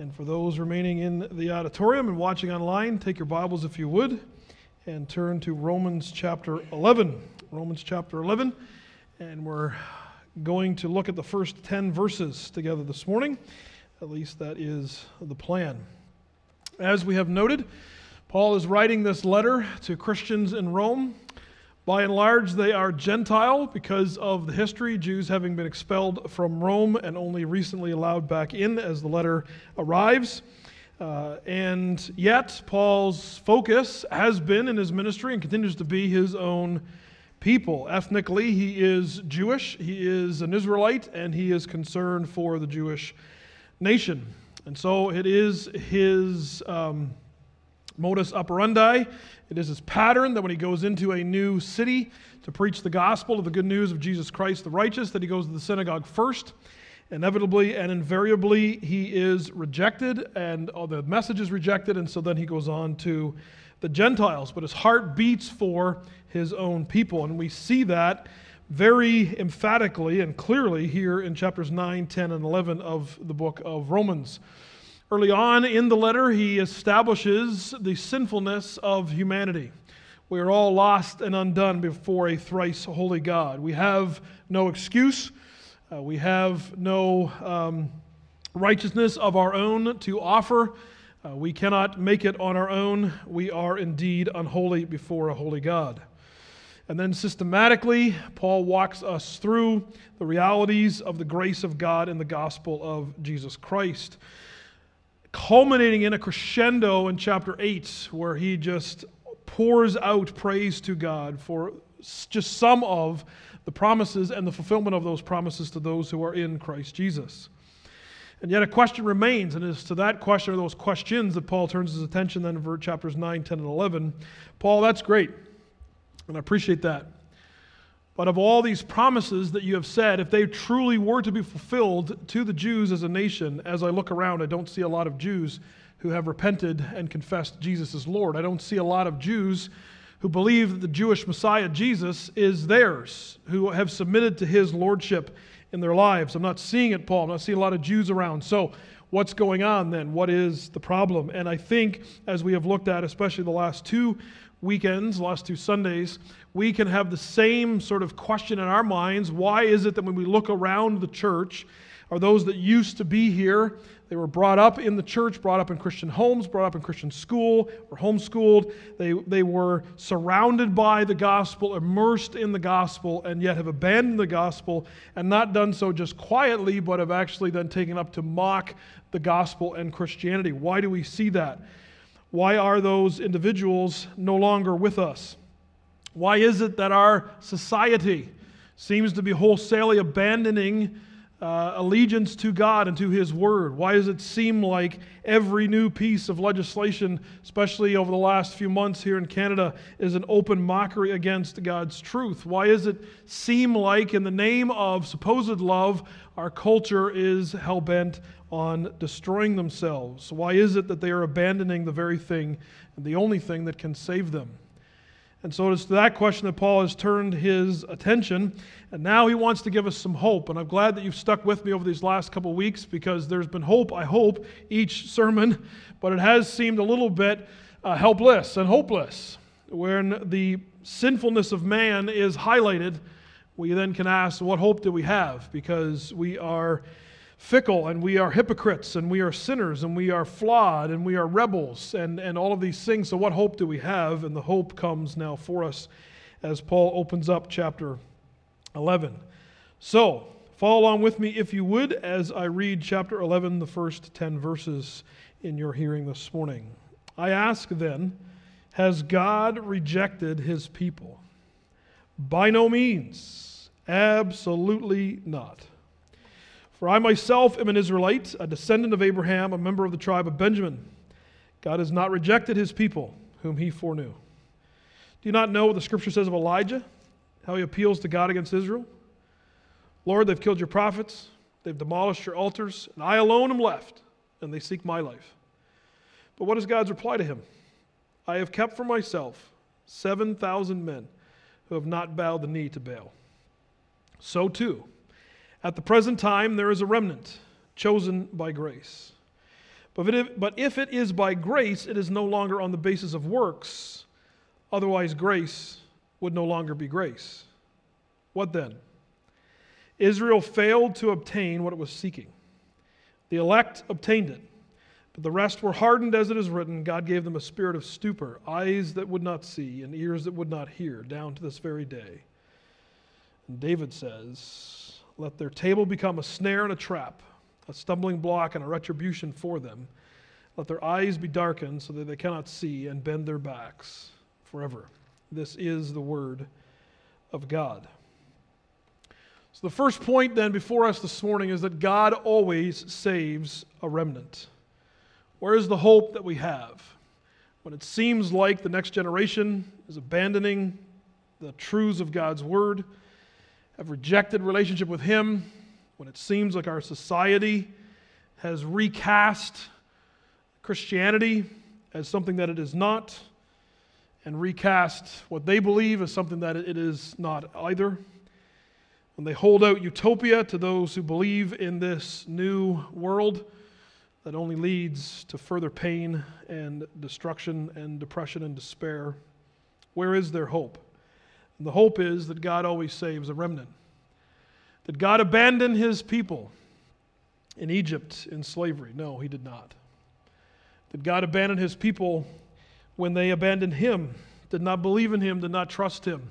And for those remaining in the auditorium and watching online, take your Bibles if you would and turn to Romans chapter 11. Romans chapter 11. And we're going to look at the first 10 verses together this morning. At least that is the plan. As we have noted, Paul is writing this letter to Christians in Rome. By and large, they are Gentile because of the history, Jews having been expelled from Rome and only recently allowed back in as the letter arrives. Uh, and yet, Paul's focus has been in his ministry and continues to be his own people. Ethnically, he is Jewish, he is an Israelite, and he is concerned for the Jewish nation. And so it is his um, modus operandi, it is his pattern that when he goes into a new city to preach the gospel of the good news of Jesus Christ the righteous, that he goes to the synagogue first. Inevitably and invariably, he is rejected, and oh, the message is rejected, and so then he goes on to the Gentiles. But his heart beats for his own people, and we see that very emphatically and clearly here in chapters 9, 10, and 11 of the book of Romans. Early on in the letter, he establishes the sinfulness of humanity. We are all lost and undone before a thrice holy God. We have no excuse. Uh, we have no um, righteousness of our own to offer. Uh, we cannot make it on our own. We are indeed unholy before a holy God. And then systematically, Paul walks us through the realities of the grace of God in the gospel of Jesus Christ culminating in a crescendo in chapter 8, where he just pours out praise to God for just some of the promises and the fulfillment of those promises to those who are in Christ Jesus. And yet a question remains, and it's to that question or those questions that Paul turns his attention then in chapters 9, 10, and 11. Paul, that's great, and I appreciate that. But of all these promises that you have said, if they truly were to be fulfilled to the Jews as a nation, as I look around, I don't see a lot of Jews who have repented and confessed Jesus as Lord. I don't see a lot of Jews who believe that the Jewish Messiah, Jesus, is theirs, who have submitted to his lordship in their lives. I'm not seeing it, Paul. I'm not seeing a lot of Jews around. So, what's going on then? What is the problem? And I think, as we have looked at, especially the last two weekends, last two Sundays, we can have the same sort of question in our minds. Why is it that when we look around the church, are those that used to be here, they were brought up in the church, brought up in Christian homes, brought up in Christian school, or homeschooled. They, they were surrounded by the gospel, immersed in the gospel, and yet have abandoned the gospel and not done so just quietly, but have actually then taken up to mock the gospel and Christianity. Why do we see that? Why are those individuals no longer with us? Why is it that our society seems to be wholesalely abandoning uh, allegiance to God and to His Word? Why does it seem like every new piece of legislation, especially over the last few months here in Canada, is an open mockery against God's truth? Why does it seem like, in the name of supposed love, our culture is hell bent on destroying themselves? Why is it that they are abandoning the very thing the only thing that can save them? And so it's to that question that Paul has turned his attention. And now he wants to give us some hope. And I'm glad that you've stuck with me over these last couple weeks because there's been hope, I hope, each sermon, but it has seemed a little bit uh, helpless and hopeless. When the sinfulness of man is highlighted, we then can ask, what hope do we have? Because we are fickle and we are hypocrites and we are sinners and we are flawed and we are rebels and, and all of these things. So, what hope do we have? And the hope comes now for us as Paul opens up chapter 11. So, follow along with me if you would as I read chapter 11, the first 10 verses in your hearing this morning. I ask then, has God rejected his people? By no means, absolutely not. For I myself am an Israelite, a descendant of Abraham, a member of the tribe of Benjamin. God has not rejected his people, whom he foreknew. Do you not know what the scripture says of Elijah? How he appeals to God against Israel? Lord, they've killed your prophets, they've demolished your altars, and I alone am left, and they seek my life. But what is God's reply to him? I have kept for myself 7,000 men who have not bowed the knee to Baal. So too, at the present time, there is a remnant chosen by grace. But if, it, but if it is by grace, it is no longer on the basis of works. Otherwise, grace would no longer be grace. What then? Israel failed to obtain what it was seeking. The elect obtained it, but the rest were hardened as it is written God gave them a spirit of stupor, eyes that would not see, and ears that would not hear, down to this very day. And David says, Let their table become a snare and a trap, a stumbling block and a retribution for them. Let their eyes be darkened so that they cannot see, and bend their backs forever. This is the word of God. So, the first point then before us this morning is that God always saves a remnant. Where is the hope that we have? When it seems like the next generation is abandoning the truths of God's word, have rejected relationship with Him, when it seems like our society has recast Christianity as something that it is not, and recast what they believe as something that it is not either when they hold out utopia to those who believe in this new world that only leads to further pain and destruction and depression and despair, where is their hope? And the hope is that God always saves a remnant. Did God abandon his people in Egypt in slavery? No, he did not. Did God abandon his people when they abandoned him, did not believe in him, did not trust him?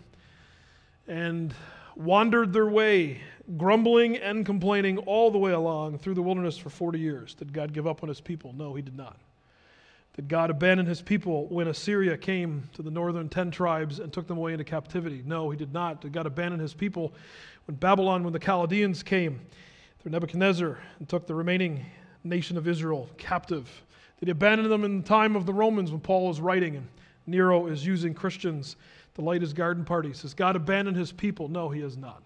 And wandered their way, grumbling and complaining all the way along through the wilderness for 40 years. Did God give up on his people? No, he did not. Did God abandon his people when Assyria came to the northern 10 tribes and took them away into captivity? No, he did not. Did God abandon his people when Babylon, when the Chaldeans came through Nebuchadnezzar and took the remaining nation of Israel captive? Did he abandon them in the time of the Romans when Paul was writing and Nero is using Christians to light his garden parties. Has God abandoned his people? No, he has not.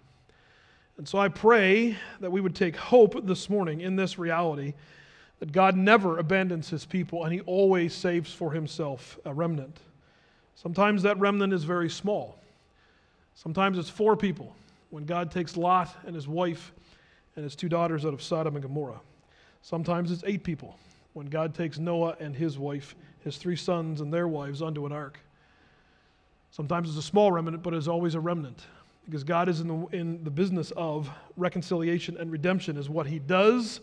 And so I pray that we would take hope this morning in this reality that God never abandons his people and he always saves for himself a remnant. Sometimes that remnant is very small. Sometimes it's four people when God takes Lot and his wife and his two daughters out of Sodom and Gomorrah. Sometimes it's eight people when God takes Noah and his wife, his three sons and their wives onto an ark. Sometimes it's a small remnant, but it's always a remnant because God is in the, in the business of reconciliation and redemption, is what He does,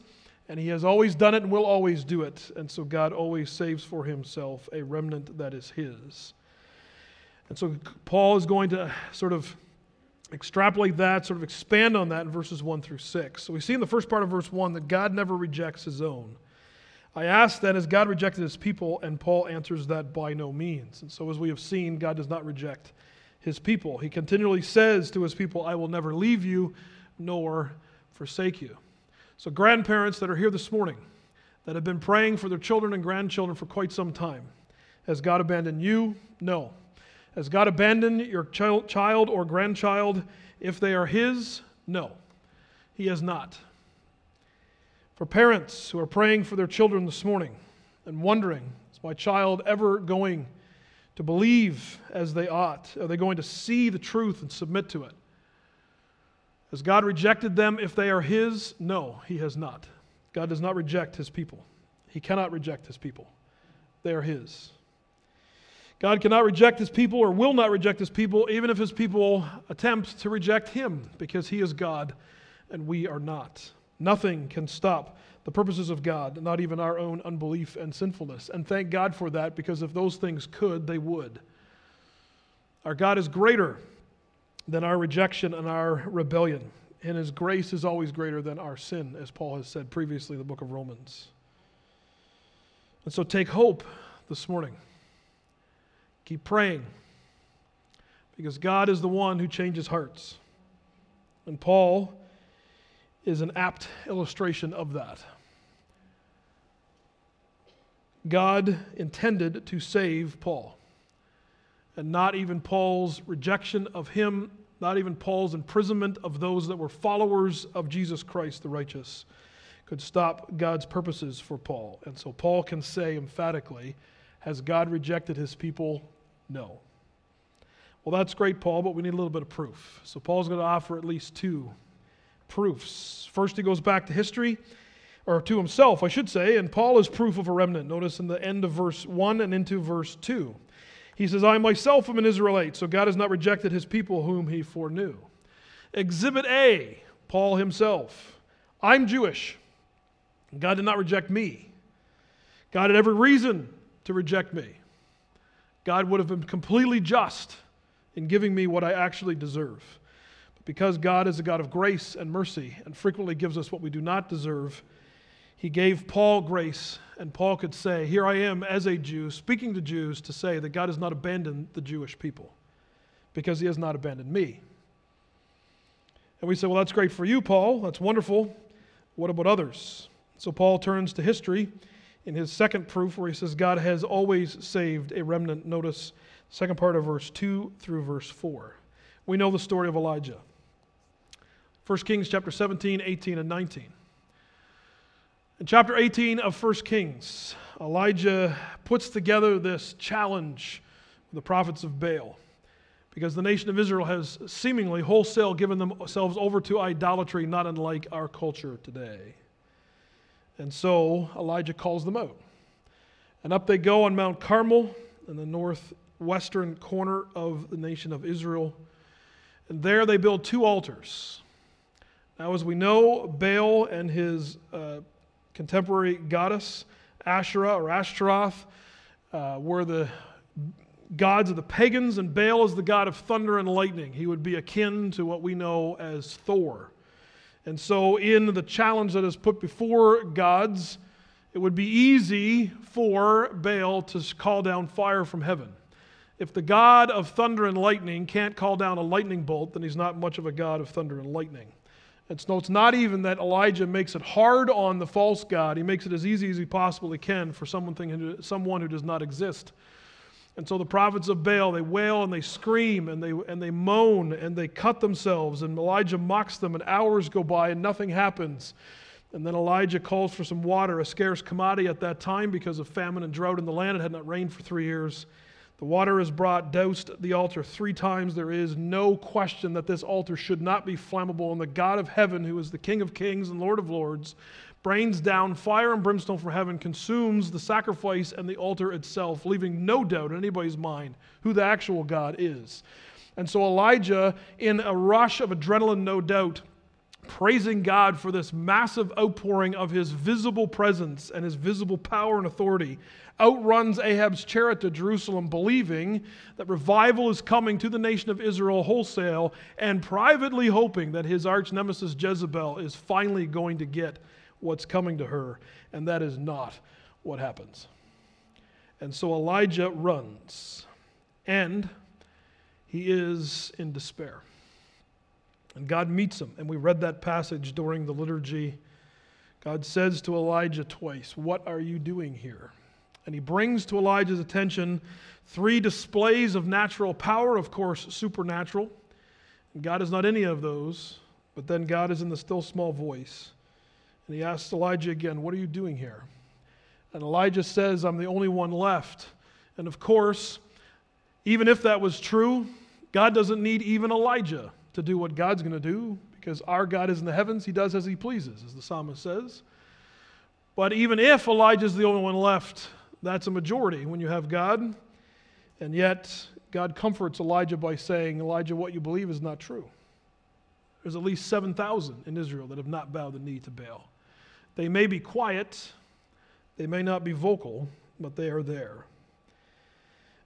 and He has always done it and will always do it. And so God always saves for Himself a remnant that is His. And so Paul is going to sort of extrapolate that, sort of expand on that in verses 1 through 6. So we see in the first part of verse 1 that God never rejects His own. I ask then, has God rejected his people? And Paul answers that by no means. And so, as we have seen, God does not reject his people. He continually says to his people, I will never leave you nor forsake you. So, grandparents that are here this morning that have been praying for their children and grandchildren for quite some time, has God abandoned you? No. Has God abandoned your child or grandchild if they are his? No. He has not. For parents who are praying for their children this morning and wondering, is my child ever going to believe as they ought? Are they going to see the truth and submit to it? Has God rejected them if they are His? No, He has not. God does not reject His people. He cannot reject His people. They are His. God cannot reject His people or will not reject His people, even if His people attempt to reject Him, because He is God and we are not. Nothing can stop the purposes of God, not even our own unbelief and sinfulness. And thank God for that, because if those things could, they would. Our God is greater than our rejection and our rebellion, and His grace is always greater than our sin, as Paul has said previously in the book of Romans. And so take hope this morning. Keep praying, because God is the one who changes hearts. And Paul is an apt illustration of that. God intended to save Paul. And not even Paul's rejection of him, not even Paul's imprisonment of those that were followers of Jesus Christ the righteous, could stop God's purposes for Paul. And so Paul can say emphatically, Has God rejected his people? No. Well, that's great, Paul, but we need a little bit of proof. So Paul's going to offer at least two proofs. First, he goes back to history or to himself, I should say, and Paul is proof of a remnant. Notice in the end of verse 1 and into verse 2. He says, I myself am an Israelite, so God has not rejected his people whom he foreknew. Exhibit A, Paul himself. I'm Jewish. God did not reject me. God had every reason to reject me. God would have been completely just in giving me what I actually deserve. But because God is a God of grace and mercy and frequently gives us what we do not deserve, he gave Paul grace, and Paul could say, Here I am as a Jew, speaking to Jews to say that God has not abandoned the Jewish people because he has not abandoned me. And we say, Well, that's great for you, Paul. That's wonderful. What about others? So Paul turns to history in his second proof where he says, God has always saved a remnant. Notice second part of verse 2 through verse 4. We know the story of Elijah. 1 Kings chapter 17, 18, and 19. In chapter 18 of 1 Kings, Elijah puts together this challenge with the prophets of Baal because the nation of Israel has seemingly wholesale given themselves over to idolatry, not unlike our culture today. And so Elijah calls them out. And up they go on Mount Carmel in the northwestern corner of the nation of Israel. And there they build two altars. Now, as we know, Baal and his uh, contemporary goddess, Asherah or Ashtaroth, uh, were the gods of the pagans, and Baal is the god of thunder and lightning. He would be akin to what we know as Thor. And so, in the challenge that is put before gods, it would be easy for Baal to call down fire from heaven. If the God of thunder and lightning can't call down a lightning bolt, then he's not much of a God of thunder and lightning. It's not even that Elijah makes it hard on the false God. He makes it as easy as he possibly can for someone, someone who does not exist. And so the prophets of Baal, they wail and they scream and they, and they moan and they cut themselves. And Elijah mocks them, and hours go by and nothing happens. And then Elijah calls for some water, a scarce commodity at that time because of famine and drought in the land. It had not rained for three years. The water is brought, doused the altar three times. There is no question that this altar should not be flammable. And the God of heaven, who is the King of kings and Lord of lords, brains down fire and brimstone from heaven, consumes the sacrifice and the altar itself, leaving no doubt in anybody's mind who the actual God is. And so Elijah, in a rush of adrenaline, no doubt, praising God for this massive outpouring of his visible presence and his visible power and authority, outruns Ahab's chariot to Jerusalem, believing that revival is coming to the nation of Israel wholesale, and privately hoping that his arch nemesis Jezebel is finally going to get what's coming to her. And that is not what happens. And so Elijah runs, and he is in despair. And God meets him, and we read that passage during the liturgy. God says to Elijah twice, What are you doing here? And he brings to Elijah's attention three displays of natural power, of course, supernatural. And God is not any of those, but then God is in the still small voice. And he asks Elijah again, What are you doing here? And Elijah says, I'm the only one left. And of course, even if that was true, God doesn't need even Elijah to do what God's going to do because our God is in the heavens. He does as he pleases, as the psalmist says. But even if Elijah's the only one left, that's a majority when you have God. And yet, God comforts Elijah by saying, Elijah, what you believe is not true. There's at least 7,000 in Israel that have not bowed the knee to Baal. They may be quiet, they may not be vocal, but they are there.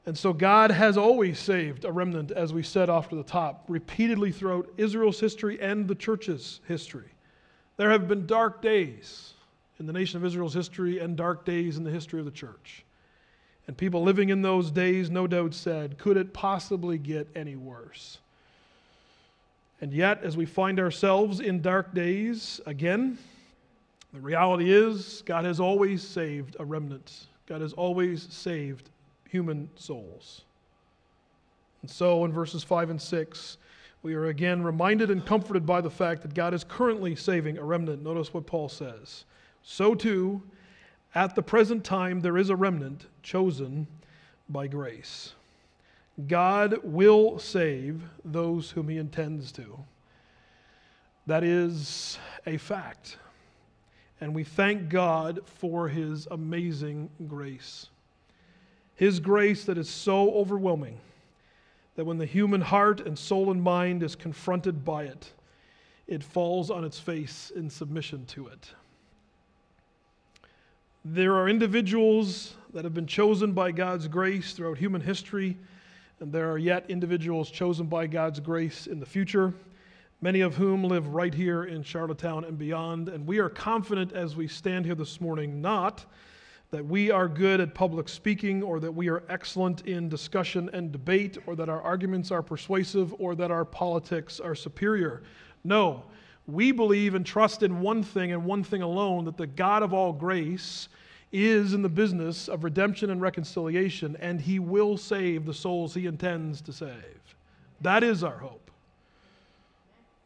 And so God has always saved a remnant, as we said off to the top, repeatedly throughout Israel's history and the church's history. There have been dark days in the nation of Israel's history and dark days in the history of the church. And people living in those days no doubt said, could it possibly get any worse? And yet, as we find ourselves in dark days again, the reality is God has always saved a remnant. God has always saved human souls. And so, in verses 5 and 6, we are again reminded and comforted by the fact that God is currently saving a remnant. Notice what Paul says. So too, at the present time, there is a remnant chosen by grace. God will save those whom he intends to. That is a fact. And we thank God for his amazing grace. His grace that is so overwhelming that when the human heart and soul and mind is confronted by it, it falls on its face in submission to it. There are individuals that have been chosen by God's grace throughout human history, and there are yet individuals chosen by God's grace in the future, many of whom live right here in Charlottetown and beyond. And we are confident as we stand here this morning, not that we are good at public speaking or that we are excellent in discussion and debate or that our arguments are persuasive or that our politics are superior. No, we believe and trust in one thing and one thing alone that the God of all grace is in the business of redemption and reconciliation, and he will save the souls he intends to save. That is our hope.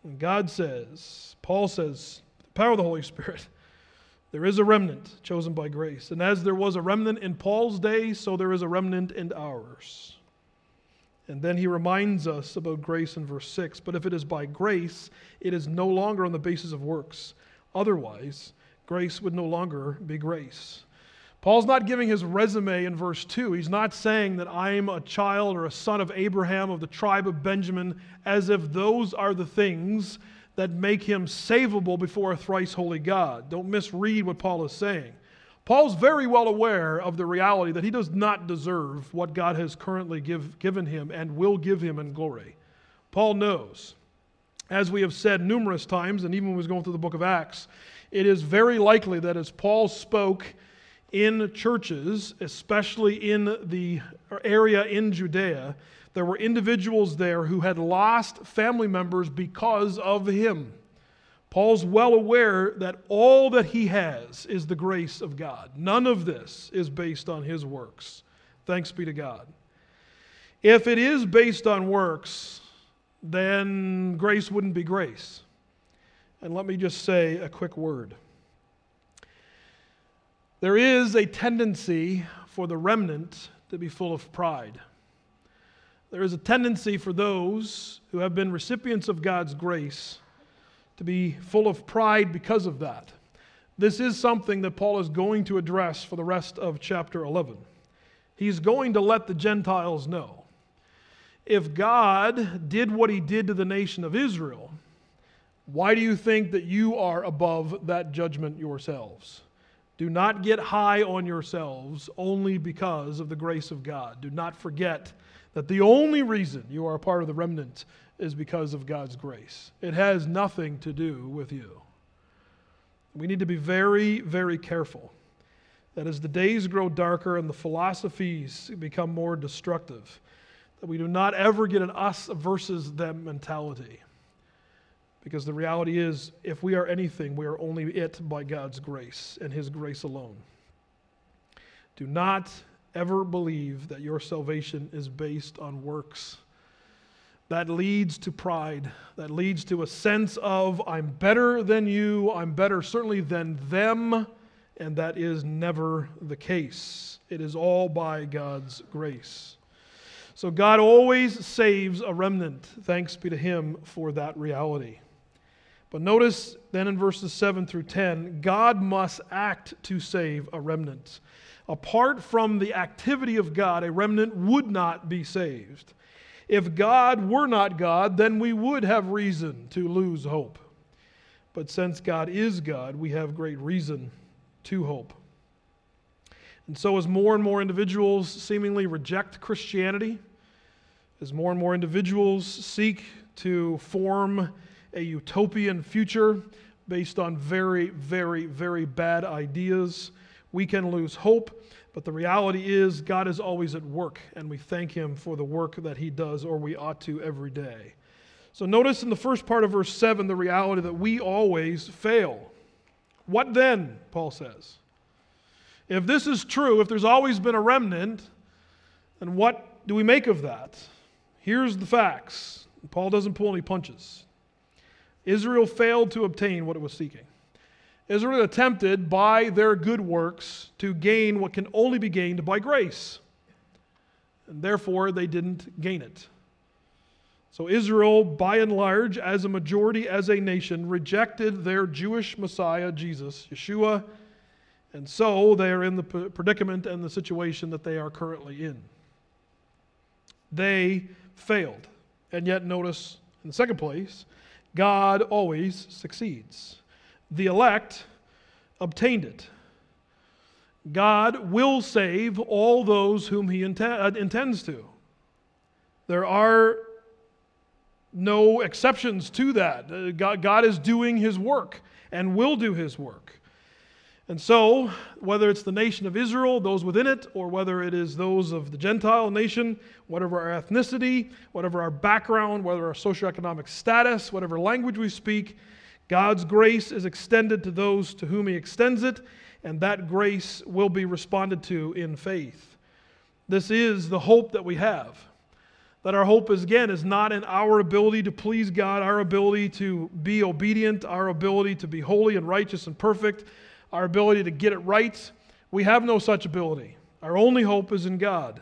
And God says, Paul says, the power of the Holy Spirit, there is a remnant chosen by grace. And as there was a remnant in Paul's day, so there is a remnant in ours. And then he reminds us about grace in verse 6. But if it is by grace, it is no longer on the basis of works. Otherwise, grace would no longer be grace. Paul's not giving his resume in verse 2. He's not saying that I'm a child or a son of Abraham of the tribe of Benjamin, as if those are the things that make him savable before a thrice holy God. Don't misread what Paul is saying. Paul's very well aware of the reality that he does not deserve what God has currently give, given him and will give him in glory. Paul knows, as we have said numerous times, and even when we was going through the book of Acts, it is very likely that as Paul spoke in churches, especially in the area in Judea, there were individuals there who had lost family members because of him. Paul's well aware that all that he has is the grace of God. None of this is based on his works. Thanks be to God. If it is based on works, then grace wouldn't be grace. And let me just say a quick word. There is a tendency for the remnant to be full of pride. There is a tendency for those who have been recipients of God's grace to be full of pride because of that. This is something that Paul is going to address for the rest of chapter 11. He's going to let the Gentiles know. If God did what he did to the nation of Israel, why do you think that you are above that judgment yourselves? Do not get high on yourselves only because of the grace of God. Do not forget that the only reason you are a part of the remnant is because of God's grace. It has nothing to do with you. We need to be very, very careful that as the days grow darker and the philosophies become more destructive, that we do not ever get an us versus them mentality. Because the reality is, if we are anything, we are only it by God's grace and His grace alone. Do not ever believe that your salvation is based on works that leads to pride, that leads to a sense of, I'm better than you, I'm better certainly than them, and that is never the case. It is all by God's grace. So God always saves a remnant. Thanks be to Him for that reality. But notice then in verses 7 through 10, God must act to save a remnant. Apart from the activity of God, a remnant would not be saved. If God were not God, then we would have reason to lose hope. But since God is God, we have great reason to hope. And so, as more and more individuals seemingly reject Christianity, as more and more individuals seek to form a utopian future based on very, very, very bad ideas, we can lose hope but the reality is, God is always at work, and we thank Him for the work that He does, or we ought to every day. So notice in the first part of verse 7 the reality that we always fail. What then, Paul says? If this is true, if there's always been a remnant, then what do we make of that? Here's the facts. Paul doesn't pull any punches. Israel failed to obtain what it was seeking. Israel attempted by their good works to gain what can only be gained by grace. And therefore, they didn't gain it. So, Israel, by and large, as a majority, as a nation, rejected their Jewish Messiah, Jesus, Yeshua, and so they are in the predicament and the situation that they are currently in. They failed. And yet, notice in the second place, God always succeeds. The elect obtained it. God will save all those whom He uh, intends to. There are no exceptions to that. Uh, God, God is doing His work and will do His work. And so, whether it's the nation of Israel, those within it, or whether it is those of the Gentile nation, whatever our ethnicity, whatever our background, whatever our socioeconomic status, whatever language we speak, God's grace is extended to those to whom He extends it, and that grace will be responded to in faith. This is the hope that we have. That our hope is, again, is not in our ability to please God, our ability to be obedient, our ability to be holy and righteous and perfect our ability to get it right. We have no such ability. Our only hope is in God.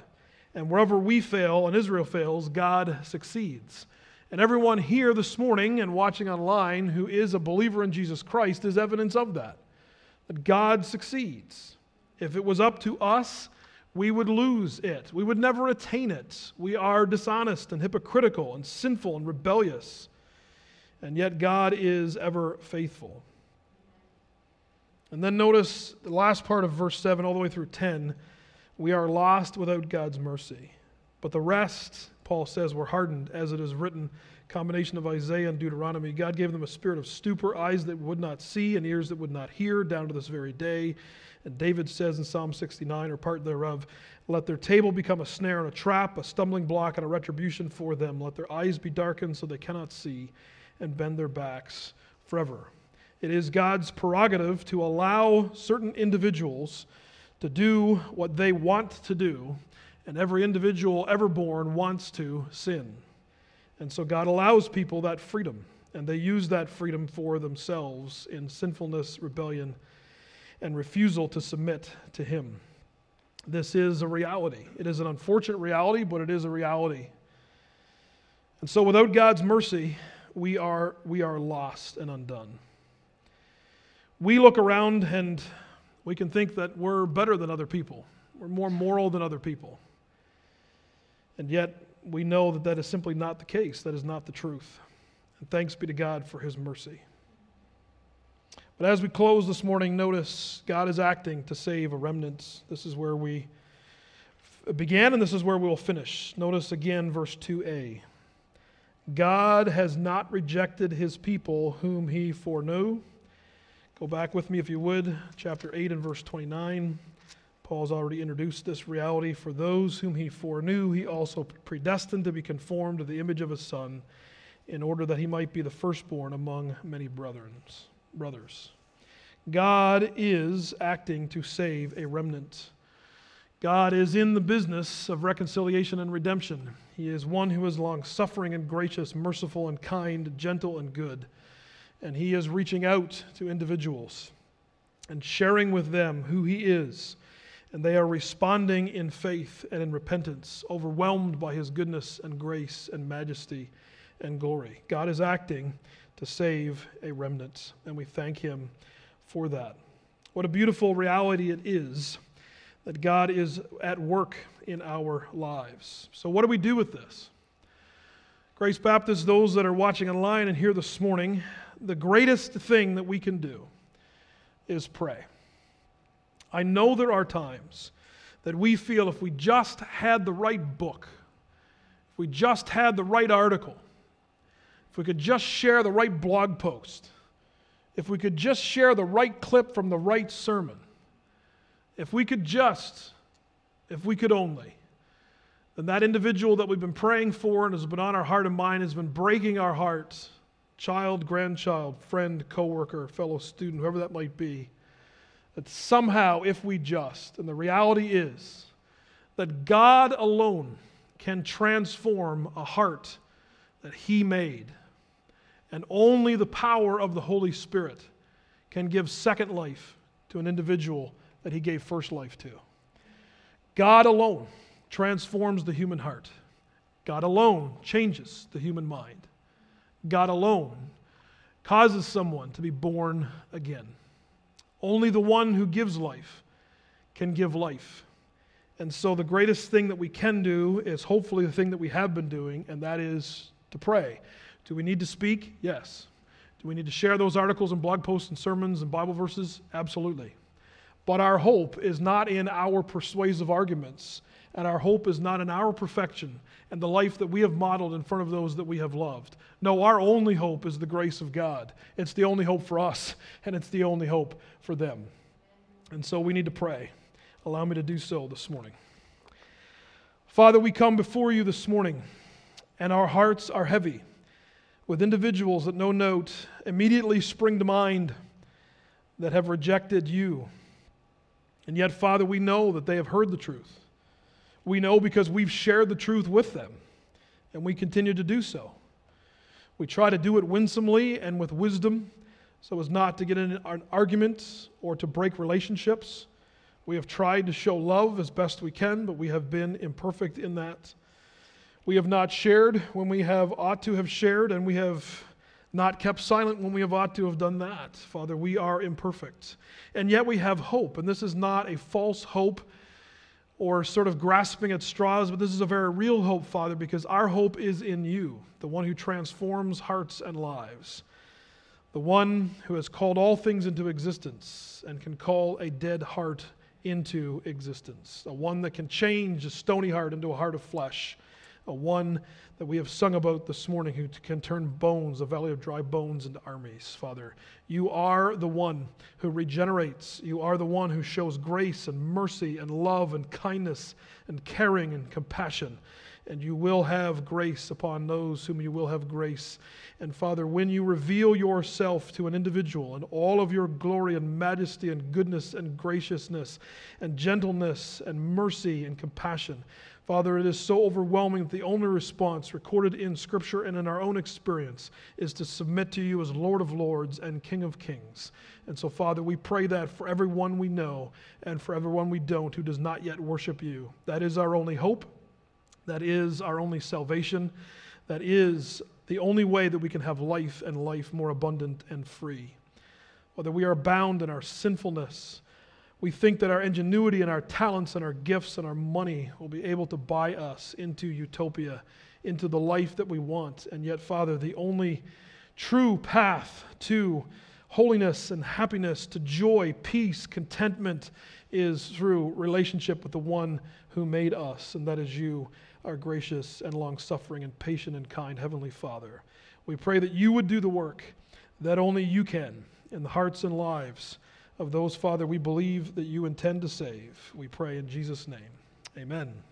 And wherever we fail and Israel fails, God succeeds. And everyone here this morning and watching online who is a believer in Jesus Christ is evidence of that. That God succeeds. If it was up to us, we would lose it. We would never attain it. We are dishonest and hypocritical and sinful and rebellious. And yet God is ever faithful. And then notice the last part of verse 7 all the way through 10. We are lost without God's mercy. But the rest, Paul says, were hardened, as it is written, combination of Isaiah and Deuteronomy. God gave them a spirit of stupor, eyes that would not see, and ears that would not hear, down to this very day. And David says in Psalm 69, or part thereof, Let their table become a snare and a trap, a stumbling block and a retribution for them. Let their eyes be darkened so they cannot see, and bend their backs forever. It is God's prerogative to allow certain individuals to do what they want to do, and every individual ever born wants to sin. And so God allows people that freedom, and they use that freedom for themselves in sinfulness, rebellion, and refusal to submit to Him. This is a reality. It is an unfortunate reality, but it is a reality. And so without God's mercy, we are, we are lost and undone we look around and we can think that we're better than other people, we're more moral than other people. And yet, we know that that is simply not the case. That is not the truth. And thanks be to God for his mercy. But as we close this morning, notice God is acting to save a remnant. This is where we began, and this is where we will finish. Notice again verse 2a. God has not rejected his people whom he foreknew. Go back with me, if you would, chapter 8 and verse 29. Paul's already introduced this reality. For those whom he foreknew, he also predestined to be conformed to the image of his Son, in order that he might be the firstborn among many brothers. God is acting to save a remnant. God is in the business of reconciliation and redemption. He is one who is long suffering and gracious, merciful and kind, gentle and good and he is reaching out to individuals and sharing with them who he is. And they are responding in faith and in repentance, overwhelmed by his goodness and grace and majesty and glory. God is acting to save a remnant, and we thank him for that. What a beautiful reality it is that God is at work in our lives. So, what do we do with this? Grace Baptist, those that are watching online and here this morning, the greatest thing that we can do is pray. I know there are times that we feel if we just had the right book, if we just had the right article, if we could just share the right blog post, if we could just share the right clip from the right sermon, if we could just, if we could only, then that individual that we've been praying for and has been on our heart and mind has been breaking our hearts child, grandchild, friend, coworker, fellow student, whoever that might be, that somehow, if we just, and the reality is that God alone can transform a heart that He made, and only the power of the Holy Spirit can give second life to an individual that He gave first life to. God alone transforms the human heart. God alone changes the human mind. God alone causes someone to be born again. Only the one who gives life can give life. And so, the greatest thing that we can do is hopefully the thing that we have been doing, and that is to pray. Do we need to speak? Yes. Do we need to share those articles and blog posts and sermons and Bible verses? Absolutely. But our hope is not in our persuasive arguments, and our hope is not in our perfection and the life that we have modeled in front of those that we have loved. No, our only hope is the grace of God. It's the only hope for us, and it's the only hope for them. And so we need to pray. Allow me to do so this morning. Father, we come before you this morning, and our hearts are heavy with individuals that no note immediately spring to mind that have rejected you. And yet, Father, we know that they have heard the truth. We know because we've shared the truth with them, and we continue to do so. We try to do it winsomely and with wisdom so as not to get in an argument or to break relationships. We have tried to show love as best we can, but we have been imperfect in that. We have not shared when we have ought to have shared, and we have not kept silent when we have ought to have done that. Father, we are imperfect. And yet we have hope, and this is not a false hope or sort of grasping at straws, but this is a very real hope, Father, because our hope is in you, the one who transforms hearts and lives, the one who has called all things into existence and can call a dead heart into existence, the one that can change a stony heart into a heart of flesh a one that we have sung about this morning who can turn bones, a valley of dry bones, into armies, Father. You are the one who regenerates. You are the one who shows grace and mercy and love and kindness and caring and compassion. And you will have grace upon those whom you will have grace. And Father, when you reveal yourself to an individual and all of your glory and majesty and goodness and graciousness and gentleness and mercy and compassion, Father, it is so overwhelming that the only response recorded in Scripture and in our own experience is to submit to you as Lord of Lords and King of Kings. And so, Father, we pray that for everyone we know and for everyone we don't who does not yet worship you. That is our only hope. That is our only salvation. That is the only way that we can have life and life more abundant and free. Whether we are bound in our sinfulness, we think that our ingenuity and our talents and our gifts and our money will be able to buy us into utopia, into the life that we want. And yet, Father, the only true path to holiness and happiness, to joy, peace, contentment, is through relationship with the one who made us, and that is you, our gracious and long suffering and patient and kind Heavenly Father. We pray that you would do the work that only you can in the hearts and lives of those, Father, we believe that you intend to save. We pray in Jesus' name. Amen.